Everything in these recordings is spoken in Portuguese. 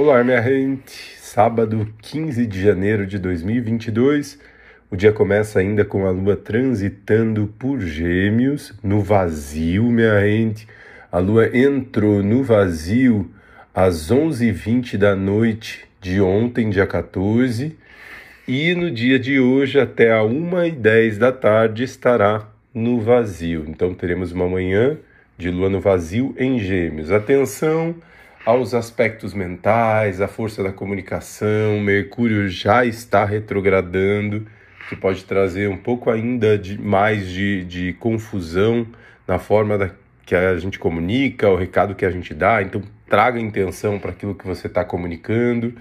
Olá, minha gente. Sábado, 15 de janeiro de 2022. O dia começa ainda com a lua transitando por Gêmeos, no vazio, minha gente. A lua entrou no vazio às 11h20 da noite de ontem, dia 14, e no dia de hoje, até a 1h10 da tarde, estará no vazio. Então teremos uma manhã de lua no vazio em Gêmeos. Atenção! Aos aspectos mentais, à força da comunicação. Mercúrio já está retrogradando, que pode trazer um pouco ainda de mais de, de confusão na forma da, que a gente comunica, o recado que a gente dá. Então, traga intenção para aquilo que você está comunicando.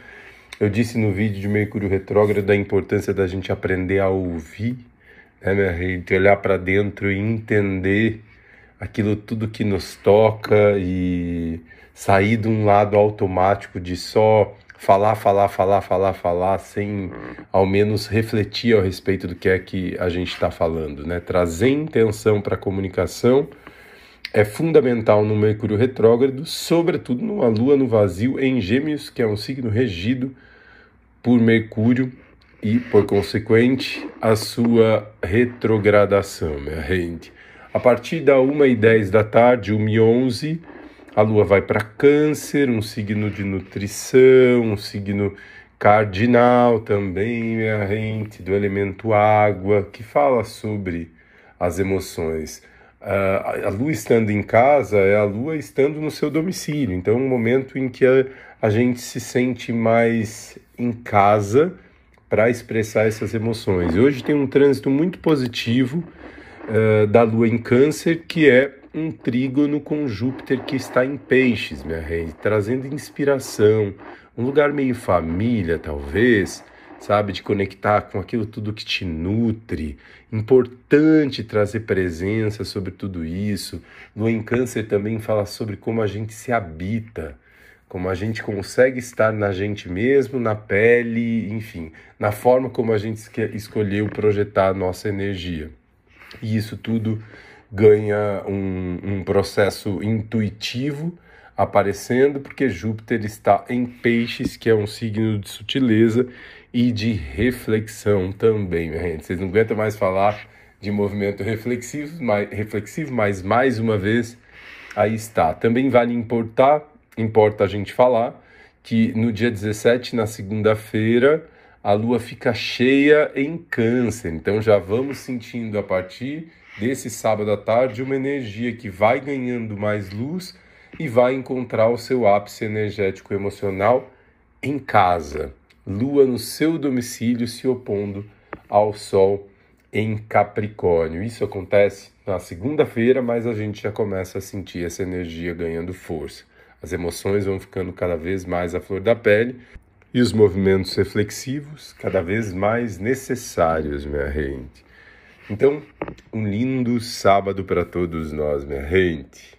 Eu disse no vídeo de Mercúrio retrógrado a importância da gente aprender a ouvir, né, minha gente? Olhar para dentro e entender aquilo tudo que nos toca e sair de um lado automático de só falar, falar, falar, falar, falar, sem ao menos refletir ao respeito do que é que a gente está falando, né? Trazer intenção para a comunicação é fundamental no Mercúrio retrógrado, sobretudo numa Lua no vazio em Gêmeos, que é um signo regido por Mercúrio e, por consequente, a sua retrogradação, minha gente. A partir da 1h10 da tarde, 1h11, a lua vai para Câncer, um signo de nutrição, um signo cardinal também, gente, do elemento água, que fala sobre as emoções. Uh, a lua estando em casa é a lua estando no seu domicílio, então é um momento em que a, a gente se sente mais em casa para expressar essas emoções. E hoje tem um trânsito muito positivo uh, da lua em Câncer, que é um trígono com Júpiter que está em peixes, minha rei, trazendo inspiração, um lugar meio família, talvez, sabe, de conectar com aquilo tudo que te nutre. Importante trazer presença sobre tudo isso. No em Câncer também fala sobre como a gente se habita, como a gente consegue estar na gente mesmo, na pele, enfim, na forma como a gente escolheu projetar a nossa energia. E isso tudo ganha um, um processo intuitivo aparecendo, porque Júpiter está em Peixes, que é um signo de sutileza e de reflexão também, minha gente. Vocês não aguentam mais falar de movimento reflexivo, mas, reflexivo, mas mais uma vez aí está. Também vale importar, importa a gente falar que no dia 17, na segunda-feira, a lua fica cheia em Câncer. Então já vamos sentindo a partir desse sábado à tarde uma energia que vai ganhando mais luz e vai encontrar o seu ápice energético emocional em casa. Lua no seu domicílio se opondo ao Sol em Capricórnio. Isso acontece na segunda-feira, mas a gente já começa a sentir essa energia ganhando força. As emoções vão ficando cada vez mais à flor da pele e os movimentos reflexivos cada vez mais necessários, minha gente. Então, um lindo sábado para todos nós, minha gente.